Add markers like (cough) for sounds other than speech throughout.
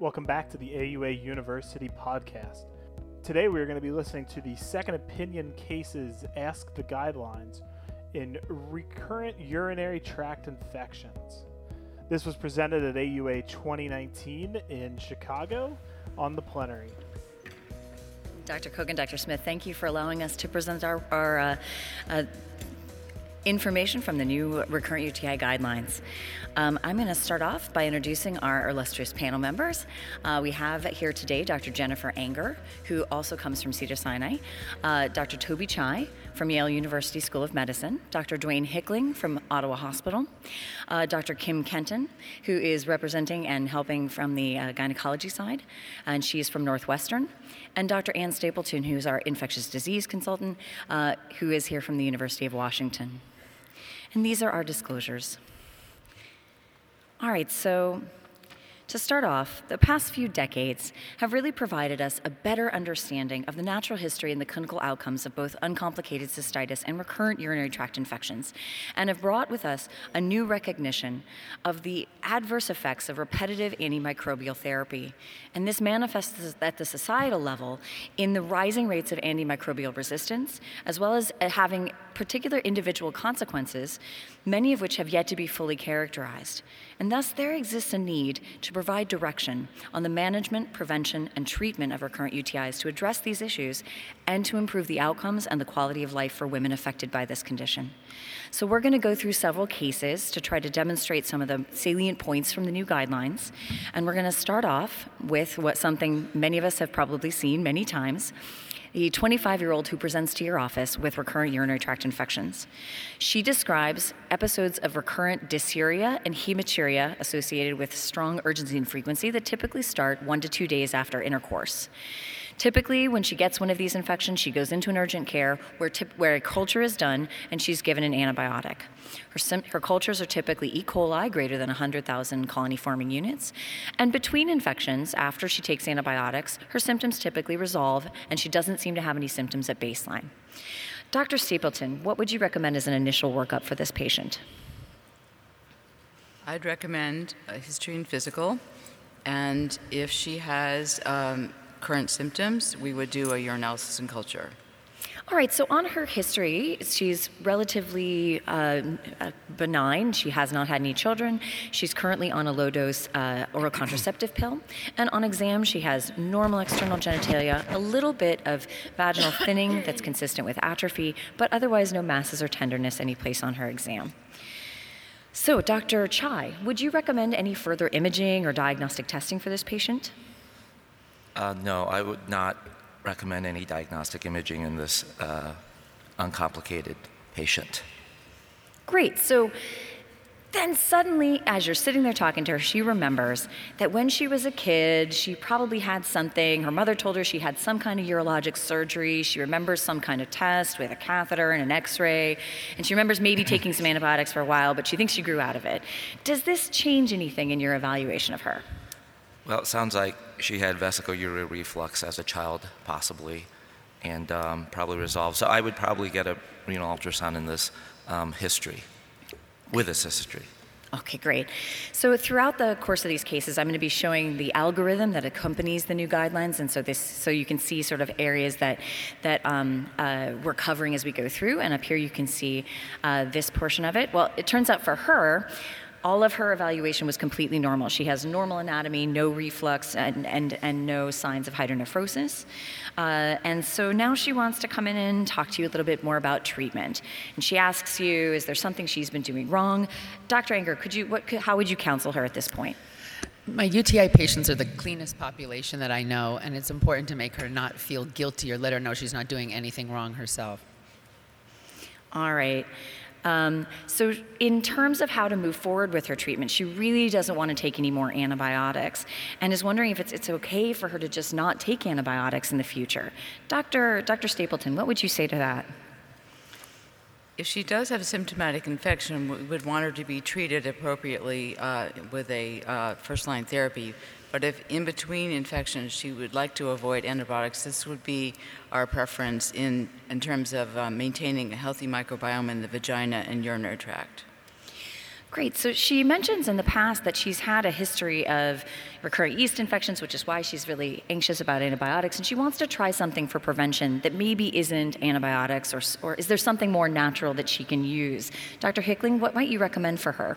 Welcome back to the AUA University podcast. Today we are going to be listening to the second opinion cases Ask the Guidelines in recurrent urinary tract infections. This was presented at AUA 2019 in Chicago on the plenary. Dr. Kogan, Dr. Smith, thank you for allowing us to present our, our uh, uh, information from the new recurrent UTI guidelines. Um, I'm going to start off by introducing our illustrious panel members. Uh, we have here today Dr. Jennifer Anger, who also comes from Cedar Sinai, uh, Dr. Toby Chai from Yale University School of Medicine, Dr. Duane Hickling from Ottawa Hospital, uh, Dr. Kim Kenton, who is representing and helping from the uh, gynecology side, and she is from Northwestern, and Dr. Ann Stapleton, who is our infectious disease consultant, uh, who is here from the University of Washington. And these are our disclosures. All right, so to start off, the past few decades have really provided us a better understanding of the natural history and the clinical outcomes of both uncomplicated cystitis and recurrent urinary tract infections, and have brought with us a new recognition of the adverse effects of repetitive antimicrobial therapy. And this manifests at the societal level in the rising rates of antimicrobial resistance, as well as uh, having particular individual consequences, many of which have yet to be fully characterized. And thus, there exists a need to provide direction on the management, prevention, and treatment of recurrent UTIs to address these issues and to improve the outcomes and the quality of life for women affected by this condition. So, we're going to go through several cases to try to demonstrate some of the salient points from the new guidelines. And we're going to start off with what something many of us have probably seen many times a 25 year old who presents to your office with recurrent urinary tract infections. She describes episodes of recurrent dysuria and hematuria associated with strong urgency and frequency that typically start one to two days after intercourse. Typically, when she gets one of these infections, she goes into an urgent care where, tip, where a culture is done and she's given an antibiotic. Her, her cultures are typically E. coli, greater than 100,000 colony forming units. And between infections, after she takes antibiotics, her symptoms typically resolve and she doesn't seem to have any symptoms at baseline. Dr. Stapleton, what would you recommend as an initial workup for this patient? I'd recommend a history and physical. And if she has um, current symptoms, we would do a urinalysis and culture. All right, so on her history, she's relatively uh, uh, benign. She has not had any children. She's currently on a low dose uh, oral contraceptive pill. And on exam, she has normal external genitalia, a little bit of vaginal thinning that's consistent with atrophy, but otherwise no masses or tenderness any place on her exam. So, Dr. Chai, would you recommend any further imaging or diagnostic testing for this patient? Uh, no, I would not recommend any diagnostic imaging in this uh, uncomplicated patient. Great. So then suddenly, as you're sitting there talking to her, she remembers that when she was a kid, she probably had something. Her mother told her she had some kind of urologic surgery. She remembers some kind of test with a catheter and an x ray. And she remembers maybe (clears throat) taking some antibiotics for a while, but she thinks she grew out of it. Does this change anything in your evaluation of her? Well, it sounds like she had vesicoureteral reflux as a child, possibly, and um, probably resolved. So I would probably get a renal ultrasound in this um, history, with this history. Okay, great. So throughout the course of these cases, I'm going to be showing the algorithm that accompanies the new guidelines, and so this, so you can see sort of areas that that um, uh, we're covering as we go through. And up here, you can see uh, this portion of it. Well, it turns out for her all of her evaluation was completely normal. She has normal anatomy, no reflux, and, and, and no signs of hydronephrosis. Uh, and so now she wants to come in and talk to you a little bit more about treatment. And she asks you, is there something she's been doing wrong? Dr. Anger, could you, what, how would you counsel her at this point? My UTI patients are the cleanest population that I know, and it's important to make her not feel guilty or let her know she's not doing anything wrong herself. All right. Um, so, in terms of how to move forward with her treatment, she really doesn't want to take any more antibiotics and is wondering if it's, it's okay for her to just not take antibiotics in the future. Dr. Dr. Stapleton, what would you say to that? If she does have a symptomatic infection, we would want her to be treated appropriately uh, with a uh, first line therapy. But if in between infections she would like to avoid antibiotics, this would be our preference in, in terms of uh, maintaining a healthy microbiome in the vagina and urinary tract. Great. So she mentions in the past that she's had a history of recurrent yeast infections, which is why she's really anxious about antibiotics, and she wants to try something for prevention that maybe isn't antibiotics, or, or is there something more natural that she can use? Dr. Hickling, what might you recommend for her?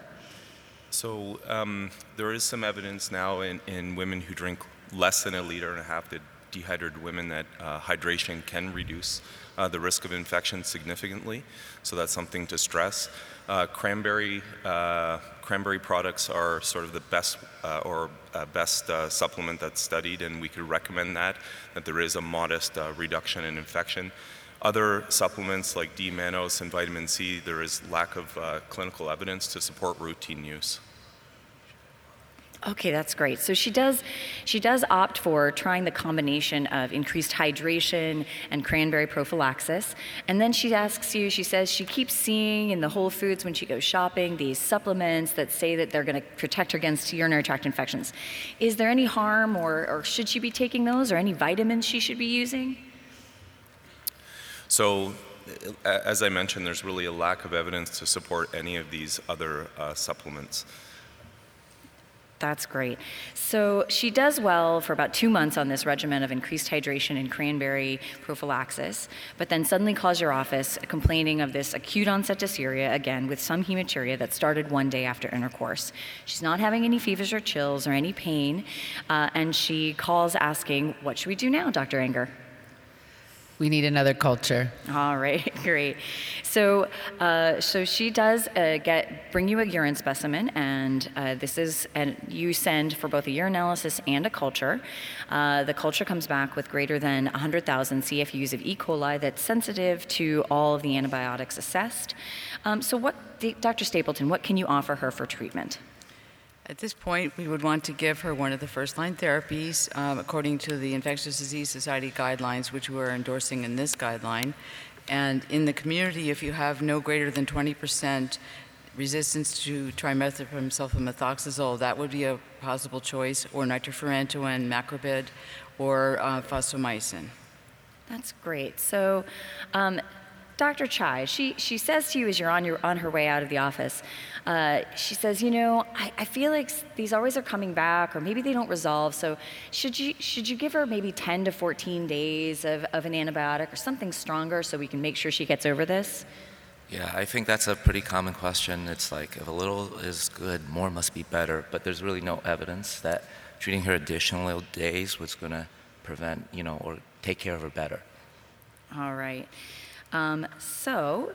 So um, there is some evidence now in, in women who drink less than a liter and a half, the dehydrated women, that uh, hydration can reduce uh, the risk of infection significantly. So that's something to stress. Uh, cranberry uh, cranberry products are sort of the best uh, or uh, best supplement that's studied, and we could recommend that. That there is a modest reduction in infection. Other supplements like D-mannose and vitamin C, there is lack of uh, clinical evidence to support routine use. Okay, that's great. So she does she does opt for trying the combination of increased hydration and cranberry prophylaxis. And then she asks you, she says she keeps seeing in the Whole Foods when she goes shopping these supplements that say that they're going to protect her against urinary tract infections. Is there any harm or, or should she be taking those or any vitamins she should be using? So as I mentioned, there's really a lack of evidence to support any of these other uh, supplements. That's great. So she does well for about two months on this regimen of increased hydration and cranberry prophylaxis, but then suddenly calls your office complaining of this acute onset dysuria, again with some hematuria that started one day after intercourse. She's not having any fevers or chills or any pain, uh, and she calls asking, What should we do now, Dr. Anger? We need another culture. All right, (laughs) great. So, uh, so she does uh, get bring you a urine specimen, and uh, this is and you send for both a urine analysis and a culture. Uh, the culture comes back with greater than 100,000 CFUs of E. coli that's sensitive to all of the antibiotics assessed. Um, so, what, Dr. Stapleton, what can you offer her for treatment? At this point, we would want to give her one of the first line therapies um, according to the Infectious Disease Society guidelines, which we're endorsing in this guideline. And in the community, if you have no greater than 20% resistance to trimethoprim sulfamethoxazole, that would be a possible choice, or nitrofurantoin, macrobid, or uh, fosfomycin. That's great. So, um, Dr. Chai, she, she says to you as you're on, your, on her way out of the office, uh, she says, you know, I, I feel like these always are coming back, or maybe they don't resolve. So should you, should you give her maybe 10 to 14 days of, of an antibiotic or something stronger so we can make sure she gets over this? Yeah, I think that's a pretty common question. It's like if a little is good, more must be better. But there's really no evidence that treating her additional days was going to prevent, you know, or take care of her better. All right. Um, so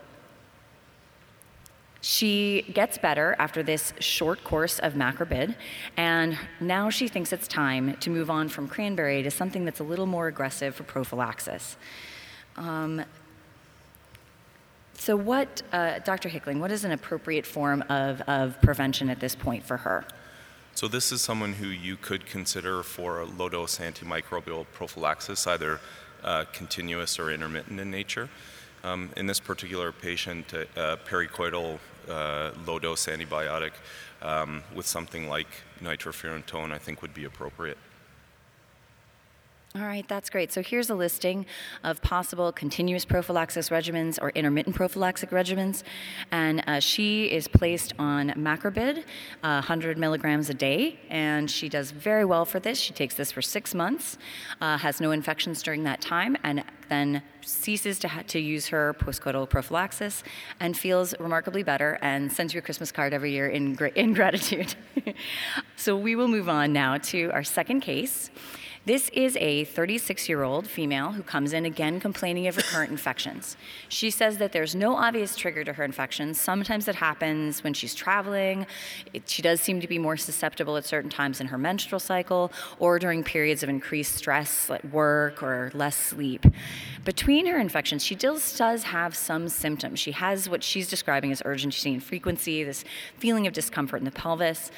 she gets better after this short course of macrobid, and now she thinks it's time to move on from cranberry to something that's a little more aggressive for prophylaxis. Um, so, what, uh, Dr. Hickling, what is an appropriate form of, of prevention at this point for her? So, this is someone who you could consider for low dose antimicrobial prophylaxis, either uh, continuous or intermittent in nature. Um, in this particular patient, uh, uh, pericoital uh, low dose antibiotic um, with something like nitrofurantoin, I think would be appropriate. All right, that's great. So here's a listing of possible continuous prophylaxis regimens or intermittent prophylactic regimens. And uh, she is placed on macrobid, uh, 100 milligrams a day, and she does very well for this. She takes this for six months, uh, has no infections during that time, and then ceases to, ha- to use her postcoital prophylaxis and feels remarkably better and sends you a Christmas card every year in, in gratitude. (laughs) so we will move on now to our second case. This is a 36 year old female who comes in again complaining of recurrent (laughs) infections. She says that there's no obvious trigger to her infections. Sometimes it happens when she's traveling. It, she does seem to be more susceptible at certain times in her menstrual cycle or during periods of increased stress at work or less sleep. Between her infections, she does, does have some symptoms. She has what she's describing as urgency and frequency, this feeling of discomfort in the pelvis.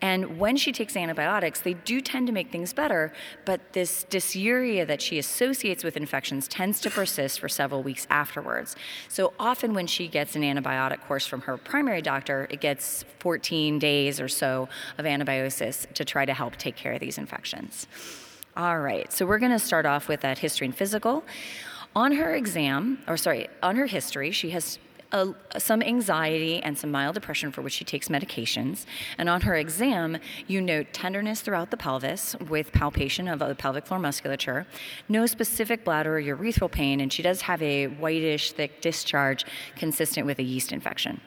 And when she takes antibiotics, they do tend to make things better, but this dysuria that she associates with infections tends to persist for several weeks afterwards. So often when she gets an antibiotic course from her primary doctor, it gets 14 days or so of antibiosis to try to help take care of these infections. All right, so we're going to start off with that history and physical. On her exam, or sorry, on her history, she has a, some anxiety and some mild depression for which she takes medications. And on her exam, you note tenderness throughout the pelvis with palpation of the pelvic floor musculature, no specific bladder or urethral pain, and she does have a whitish, thick discharge consistent with a yeast infection.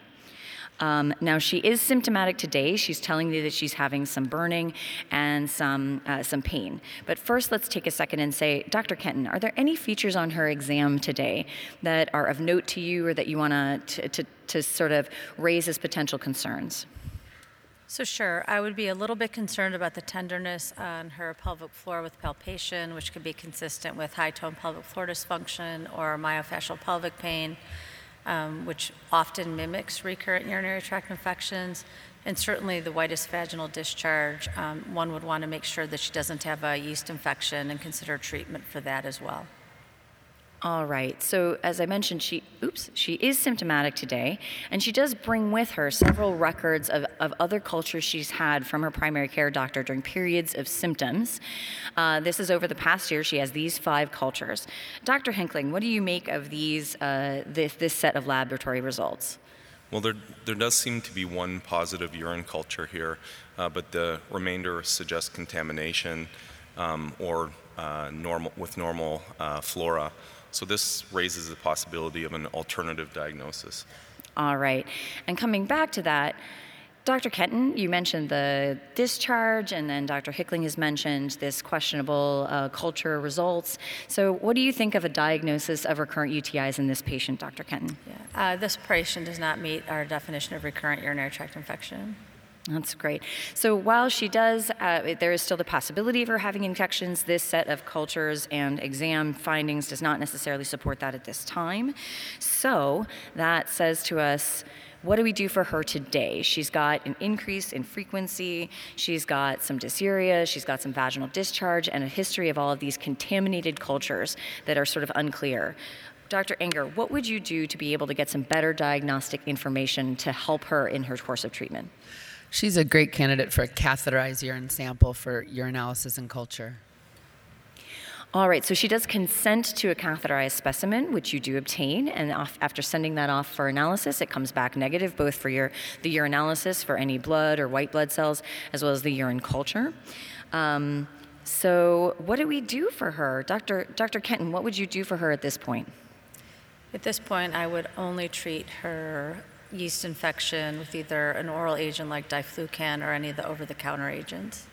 Um, now she is symptomatic today. She's telling me that she's having some burning and some uh, some pain. But first, let's take a second and say, Dr. Kenton, are there any features on her exam today that are of note to you, or that you want to to to sort of raise as potential concerns? So, sure, I would be a little bit concerned about the tenderness on her pelvic floor with palpation, which could be consistent with high tone pelvic floor dysfunction or myofascial pelvic pain um, which often mimics recurrent urinary tract infections. And certainly the whitest vaginal discharge, um, one would want to make sure that she doesn't have a yeast infection and consider treatment for that as well. All right. So as I mentioned, she oops, she is symptomatic today, and she does bring with her several records of, of other cultures she's had from her primary care doctor during periods of symptoms. Uh, this is over the past year. She has these five cultures. Dr. Hickling, what do you make of these uh, this, this set of laboratory results? Well, there, there does seem to be one positive urine culture here, uh, but the remainder suggests contamination um, or uh, normal with normal uh, flora. So this raises the possibility of an alternative diagnosis. All right. And coming back to that, Dr. Kenton, you mentioned the discharge, and then Dr. Hickling has mentioned this questionable uh, culture results. So, what do you think of a diagnosis of recurrent UTIs in this patient, Dr. Kenton? Yeah. Uh, this patient does not meet our definition of recurrent urinary tract infection. That's great. So while she does, uh, there is still the possibility of her having infections. This set of cultures and exam findings does not necessarily support that at this time. So that says to us, what do we do for her today? She's got an increase in frequency, she's got some dysuria, she's got some vaginal discharge, and a history of all of these contaminated cultures that are sort of unclear. Dr. Anger, what would you do to be able to get some better diagnostic information to help her in her course of treatment? She's a great candidate for a catheterized urine sample for urinalysis and culture. All right, so she does consent to a catheterized specimen, which you do obtain, and off, after sending that off for analysis, it comes back negative, both for your the urinalysis for any blood or white blood cells, as well as the urine culture. Um, so, what do we do for her, Dr. Dr. Kenton? What would you do for her at this point? At this point, I would only treat her yeast infection with either an oral agent like diflucan or any of the over the counter agents.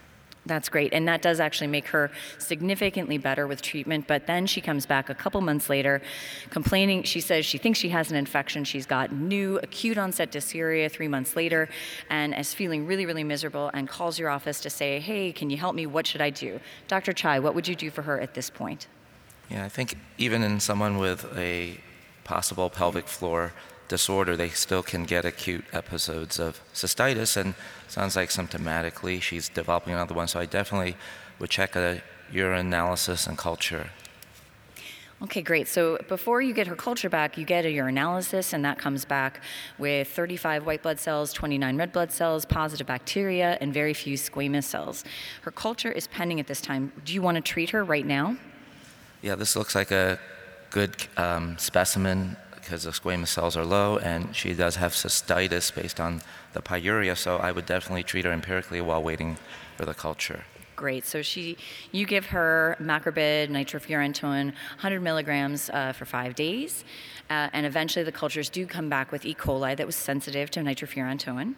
That's great. And that does actually make her significantly better with treatment. But then she comes back a couple months later complaining. She says she thinks she has an infection. She's got new acute onset dysuria three months later and is feeling really, really miserable and calls your office to say, hey, can you help me? What should I do? Dr. Chai, what would you do for her at this point? Yeah, I think even in someone with a possible pelvic floor disorder, they still can get acute episodes of cystitis, and sounds like symptomatically she's developing another one. So I definitely would check a urine analysis and culture. Okay, great. So before you get her culture back, you get a urinalysis, and that comes back with 35 white blood cells, 29 red blood cells, positive bacteria, and very few squamous cells. Her culture is pending at this time. Do you want to treat her right now? Yeah, this looks like a good um, specimen because the squamous cells are low, and she does have cystitis based on the pyuria, so I would definitely treat her empirically while waiting for the culture. Great. So she, you give her macrobid, nitrofurantoin, 100 milligrams uh, for five days, uh, and eventually the cultures do come back with E. coli that was sensitive to nitrofurantoin,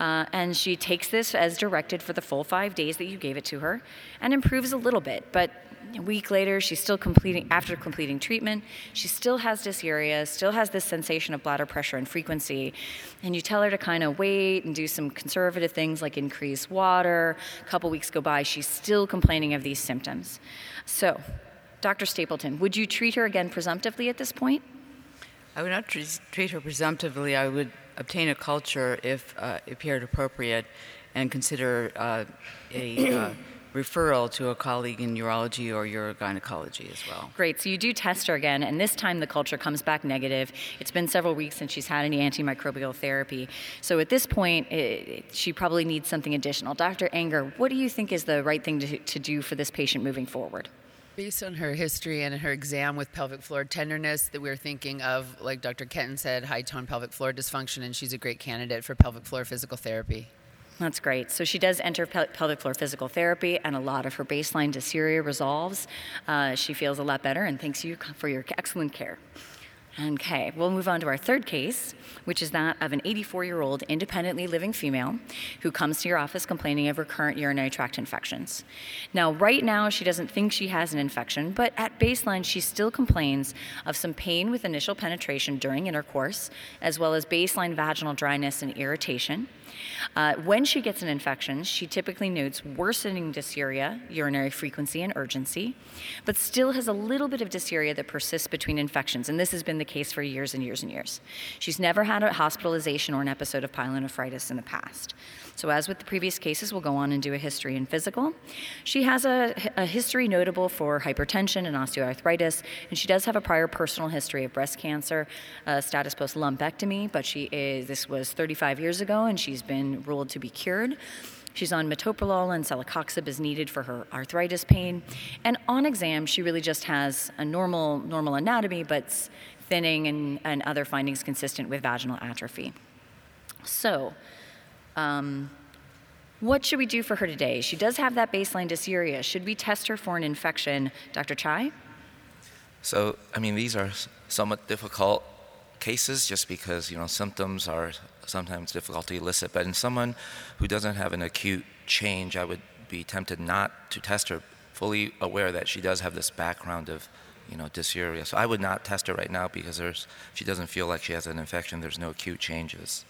uh, and she takes this as directed for the full five days that you gave it to her, and improves a little bit, but a week later, she's still completing, after completing treatment, she still has dysuria, still has this sensation of bladder pressure and frequency. And you tell her to kind of wait and do some conservative things like increase water. A couple weeks go by, she's still complaining of these symptoms. So, Dr. Stapleton, would you treat her again presumptively at this point? I would not treat her presumptively. I would obtain a culture if uh, appeared appropriate and consider uh, a uh, referral to a colleague in urology or urogynecology as well. Great. So you do test her again, and this time the culture comes back negative. It's been several weeks since she's had any antimicrobial therapy. So at this point, it, she probably needs something additional. Dr. Anger, what do you think is the right thing to, to do for this patient moving forward? Based on her history and her exam with pelvic floor tenderness, that we're thinking of, like Dr. Kenton said, high tone pelvic floor dysfunction, and she's a great candidate for pelvic floor physical therapy. That's great. So she does enter pel- pelvic floor physical therapy, and a lot of her baseline dysuria resolves. Uh, she feels a lot better, and thanks you for your excellent care. Okay, we'll move on to our third case, which is that of an 84 year old independently living female who comes to your office complaining of recurrent urinary tract infections. Now, right now, she doesn't think she has an infection, but at baseline, she still complains of some pain with initial penetration during intercourse, as well as baseline vaginal dryness and irritation. Uh, when she gets an infection, she typically notes worsening dysuria, urinary frequency, and urgency, but still has a little bit of dysuria that persists between infections, and this has been the case for years and years and years. She's never had a hospitalization or an episode of pyelonephritis in the past. So, as with the previous cases, we'll go on and do a history and physical. She has a, a history notable for hypertension and osteoarthritis, and she does have a prior personal history of breast cancer, uh, status post lumpectomy, but she is, this was 35 years ago, and she's been ruled to be cured. She's on metoprolol and celecoxib is needed for her arthritis pain. And on exam, she really just has a normal normal anatomy, but thinning and, and other findings consistent with vaginal atrophy. So, um, what should we do for her today? She does have that baseline dysuria. Should we test her for an infection, Dr. Chai? So, I mean, these are somewhat difficult cases just because, you know, symptoms are sometimes difficult to elicit. But in someone who doesn't have an acute change, I would be tempted not to test her, fully aware that she does have this background of, you know, dysuria. So I would not test her right now because she doesn't feel like she has an infection. There's no acute changes.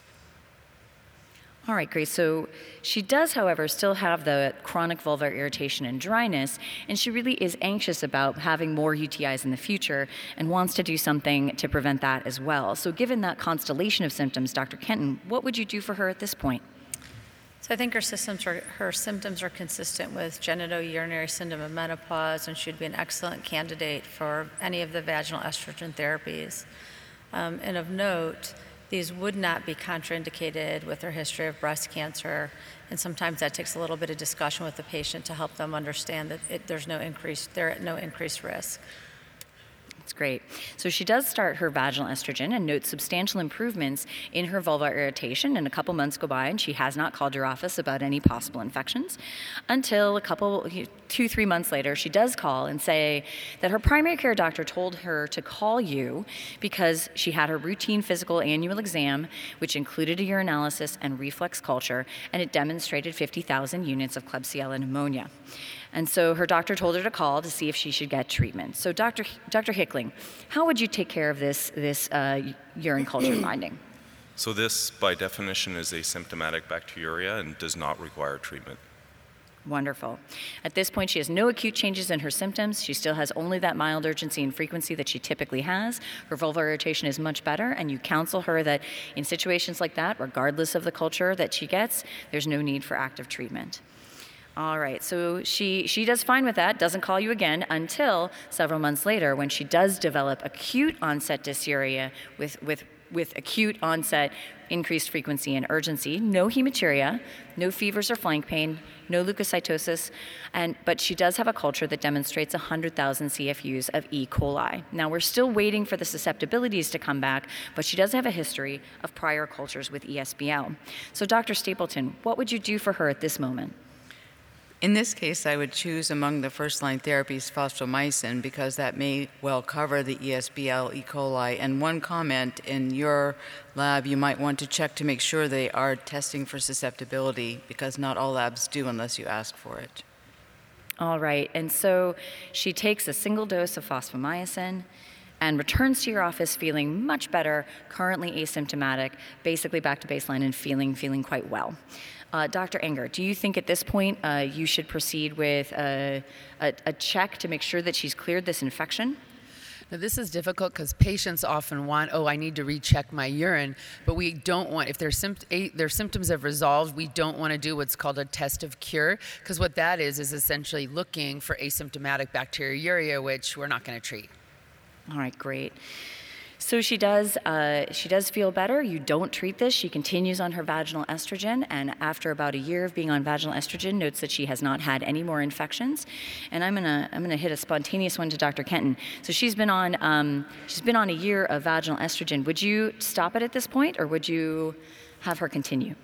All right, Grace. So she does, however, still have the chronic vulvar irritation and dryness, and she really is anxious about having more UTIs in the future and wants to do something to prevent that as well. So, given that constellation of symptoms, Dr. Kenton, what would you do for her at this point? So I think her symptoms are, her symptoms are consistent with genitourinary syndrome of menopause, and she'd be an excellent candidate for any of the vaginal estrogen therapies. Um, and of note, these would not be contraindicated with their history of breast cancer, and sometimes that takes a little bit of discussion with the patient to help them understand that it, there's no increase, they're at no increased risk. That's great. So she does start her vaginal estrogen and notes substantial improvements in her vulvar irritation. And a couple months go by, and she has not called your office about any possible infections until a couple, two, three months later, she does call and say that her primary care doctor told her to call you because she had her routine physical annual exam, which included a urinalysis and reflex culture, and it demonstrated 50,000 units of Klebsiella pneumonia. And so her doctor told her to call to see if she should get treatment. So, Dr. Dr. Hickling, how would you take care of this, this uh, urine culture (clears throat) finding? So, this by definition is asymptomatic bacteriuria and does not require treatment. Wonderful. At this point, she has no acute changes in her symptoms. She still has only that mild urgency and frequency that she typically has. Her vulvar irritation is much better, and you counsel her that in situations like that, regardless of the culture that she gets, there's no need for active treatment. All right, so she, she does fine with that, doesn't call you again until several months later when she does develop acute onset dysuria with, with, with acute onset increased frequency and urgency, no hematuria, no fevers or flank pain, no leukocytosis, and, but she does have a culture that demonstrates 100,000 CFUs of E. coli. Now, we're still waiting for the susceptibilities to come back, but she does have a history of prior cultures with ESBL. So, Dr. Stapleton, what would you do for her at this moment? In this case, I would choose among the first line therapies fosfomycin because that may well cover the ESBL E. coli. And one comment in your lab, you might want to check to make sure they are testing for susceptibility because not all labs do unless you ask for it. All right, and so she takes a single dose of fosfomycin and returns to your office feeling much better, currently asymptomatic, basically back to baseline and feeling feeling quite well. Uh, Dr. Anger, do you think at this point uh, you should proceed with a, a, a check to make sure that she's cleared this infection? Now, this is difficult because patients often want, oh, I need to recheck my urine, but we don't want, if their, sympt- their symptoms have resolved, we don't want to do what's called a test of cure, because what that is is essentially looking for asymptomatic bacteriuria, which we're not going to treat. All right, great. So she does. Uh, she does feel better. You don't treat this. She continues on her vaginal estrogen, and after about a year of being on vaginal estrogen, notes that she has not had any more infections. And I'm gonna I'm gonna hit a spontaneous one to Dr. Kenton. So she's been on um, she's been on a year of vaginal estrogen. Would you stop it at this point, or would you have her continue?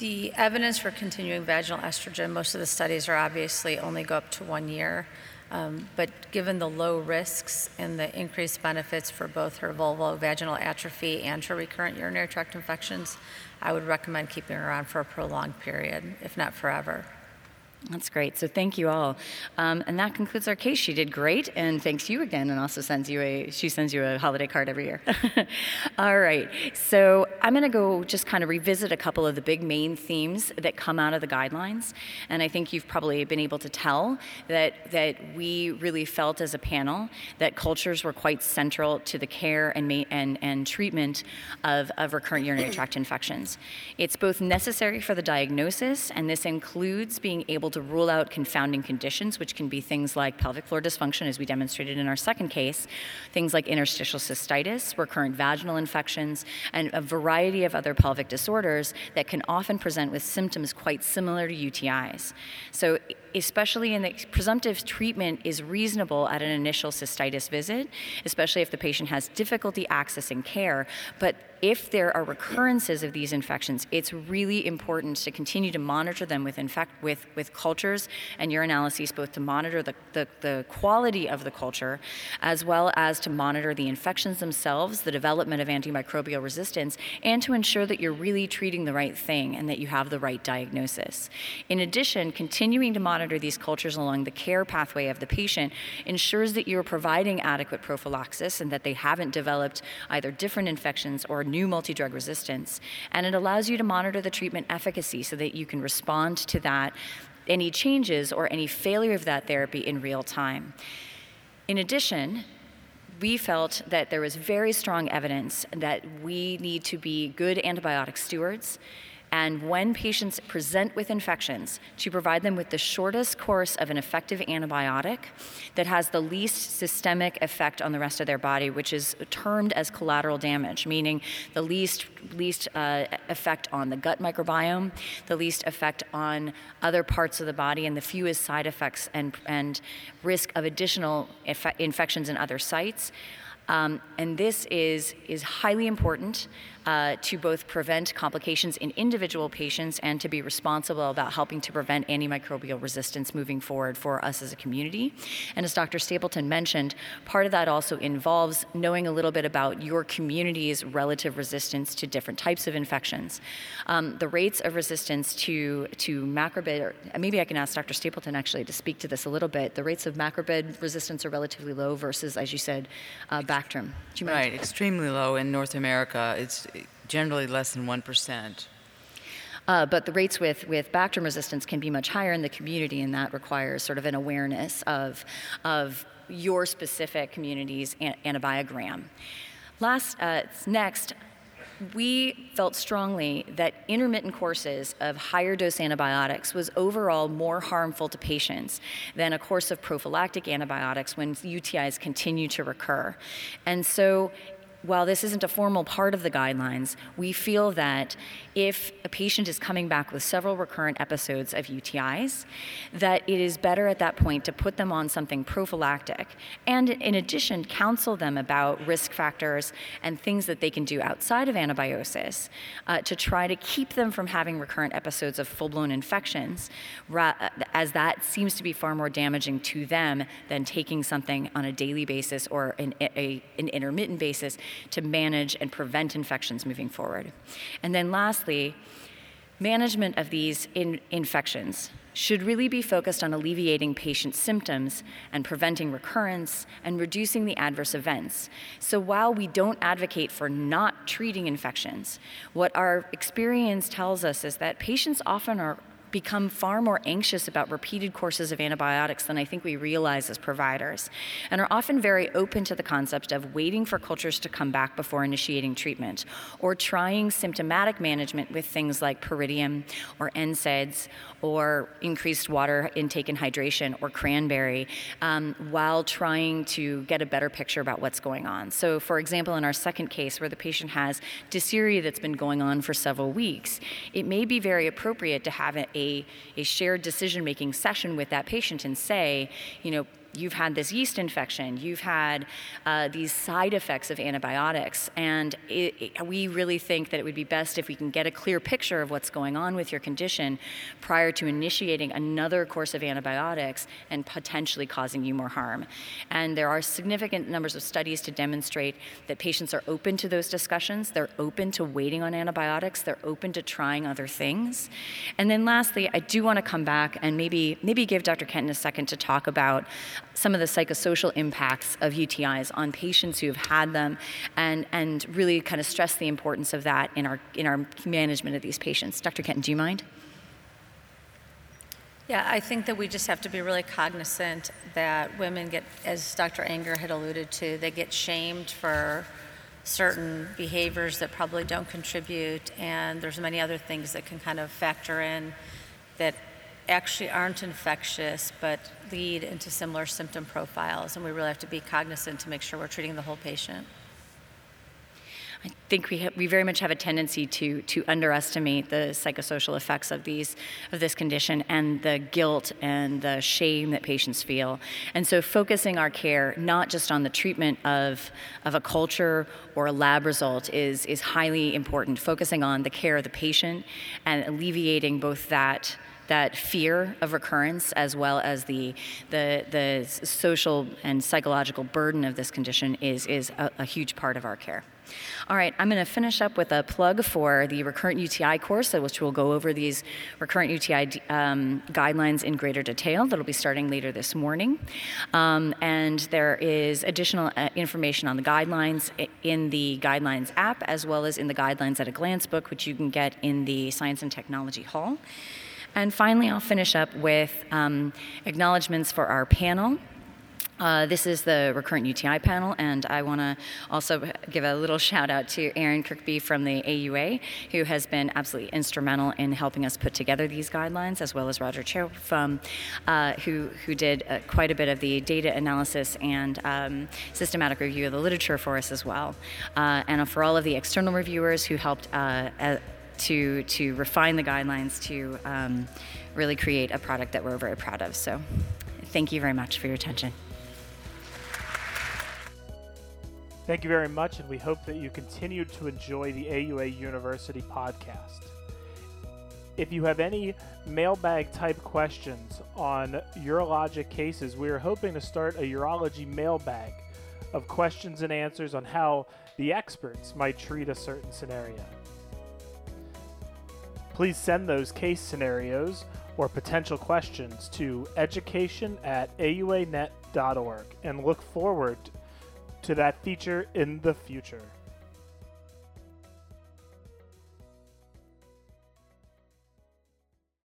The evidence for continuing vaginal estrogen, most of the studies are obviously only go up to one year. Um, but given the low risks and the increased benefits for both her vulvovaginal atrophy and her recurrent urinary tract infections, I would recommend keeping her on for a prolonged period, if not forever. That's great. So thank you all. Um, and that concludes our case. She did great, and thanks you again, and also sends you a she sends you a holiday card every year. (laughs) all right. So I'm going to go just kind of revisit a couple of the big main themes that come out of the guidelines, and I think you've probably been able to tell that that we really felt as a panel that cultures were quite central to the care and ma- and and treatment of of recurrent urinary tract infections. It's both necessary for the diagnosis, and this includes being able able to rule out confounding conditions, which can be things like pelvic floor dysfunction, as we demonstrated in our second case, things like interstitial cystitis, recurrent vaginal infections, and a variety of other pelvic disorders that can often present with symptoms quite similar to UTIs. So especially in the presumptive treatment is reasonable at an initial cystitis visit, especially if the patient has difficulty accessing care. But if there are recurrences of these infections, it's really important to continue to monitor them with, infect, with, with cultures and urinalyses, both to monitor the, the, the quality of the culture as well as to monitor the infections themselves, the development of antimicrobial resistance, and to ensure that you're really treating the right thing and that you have the right diagnosis. In addition, continuing to monitor monitor these cultures along the care pathway of the patient ensures that you're providing adequate prophylaxis and that they haven't developed either different infections or new multi drug resistance. And it allows you to monitor the treatment efficacy so that you can respond to that, any changes or any failure of that therapy in real time. In addition, we felt that there was very strong evidence that we need to be good antibiotic stewards and when patients present with infections, to provide them with the shortest course of an effective antibiotic that has the least systemic effect on the rest of their body, which is termed as collateral damage, meaning the least, least uh, effect on the gut microbiome, the least effect on other parts of the body, and the fewest side effects and, and risk of additional inf- infections in other sites. Um, and this is, is highly important uh, to both prevent complications in individual patients and to be responsible about helping to prevent antimicrobial resistance moving forward for us as a community. And as Dr. Stapleton mentioned, part of that also involves knowing a little bit about your community's relative resistance to different types of infections. Um, the rates of resistance to, to macrobid, maybe I can ask Dr. Stapleton actually to speak to this a little bit. The rates of macrobid resistance are relatively low versus, as you said, uh, Bactrim. Right, extremely low in North America. It's generally less than 1%. Uh, but the rates with, with Bactrim resistance can be much higher in the community, and that requires sort of an awareness of, of your specific community's an- antibiogram. Last, uh, next, we felt strongly that intermittent courses of higher dose antibiotics was overall more harmful to patients than a course of prophylactic antibiotics when UTIs continue to recur. And so while this isn't a formal part of the guidelines, we feel that if a patient is coming back with several recurrent episodes of UTIs, that it is better at that point to put them on something prophylactic. And in addition, counsel them about risk factors and things that they can do outside of antibiosis uh, to try to keep them from having recurrent episodes of full blown infections, as that seems to be far more damaging to them than taking something on a daily basis or an, a, an intermittent basis to manage and prevent infections moving forward. And then lastly, management of these in- infections should really be focused on alleviating patient symptoms and preventing recurrence and reducing the adverse events. So while we don't advocate for not treating infections, what our experience tells us is that patients often are become far more anxious about repeated courses of antibiotics than I think we realize as providers, and are often very open to the concept of waiting for cultures to come back before initiating treatment, or trying symptomatic management with things like pyridium or NSAIDs or increased water intake and hydration or cranberry um, while trying to get a better picture about what's going on. So, for example, in our second case where the patient has dysuria that's been going on for several weeks, it may be very appropriate to have a, a, a shared decision making session with that patient and say, you know, you've had this yeast infection, you've had uh, these side effects of antibiotics, and it, it, we really think that it would be best if we can get a clear picture of what's going on with your condition prior to initiating another course of antibiotics and potentially causing you more harm. And there are significant numbers of studies to demonstrate that patients are open to those discussions, they're open to waiting on antibiotics, they're open to trying other things. And then lastly, I do want to come back and maybe maybe give Dr. Kenton a second to talk about some of the psychosocial impacts of UTIs on patients who have had them and, and really kind of stress the importance of that in our, in our management of these patients. Dr. Kenton, do you mind? Yeah, I think that we just have to be really cognizant that women get, as Dr. Anger had alluded to, they get shamed for certain behaviors that probably don't contribute, and there's many other things that can kind of factor in that actually aren't infectious but lead into similar symptom profiles, and we really have to be cognizant to make sure we're treating the whole patient. I think we, ha- we very much have a tendency to, to underestimate the psychosocial effects of, these, of this condition and the guilt and the shame that patients feel. And so, focusing our care not just on the treatment of, of a culture or a lab result is, is highly important. Focusing on the care of the patient and alleviating both that that fear of recurrence as well as the, the, the social and psychological burden of this condition is, is a, a huge part of our care. All right, I'm going to finish up with a plug for the recurrent UTI course, which will go over these recurrent UTI um, guidelines in greater detail. That'll be starting later this morning. Um, and there is additional uh, information on the guidelines in the guidelines app, as well as in the guidelines at a glance book, which you can get in the Science and Technology Hall. And finally, I'll finish up with um, acknowledgments for our panel. Uh, this is the recurrent UTI panel, and I want to also give a little shout out to Erin Kirkby from the AUA, who has been absolutely instrumental in helping us put together these guidelines, as well as Roger Chou, from, uh, who, who did uh, quite a bit of the data analysis and um, systematic review of the literature for us as well. Uh, and for all of the external reviewers who helped uh, to to refine the guidelines to um, really create a product that we're very proud of. So, thank you very much for your attention. Thank you very much, and we hope that you continue to enjoy the AUA University podcast. If you have any mailbag type questions on urologic cases, we are hoping to start a urology mailbag of questions and answers on how the experts might treat a certain scenario. Please send those case scenarios or potential questions to education at auanet.org and look forward to that feature in the future.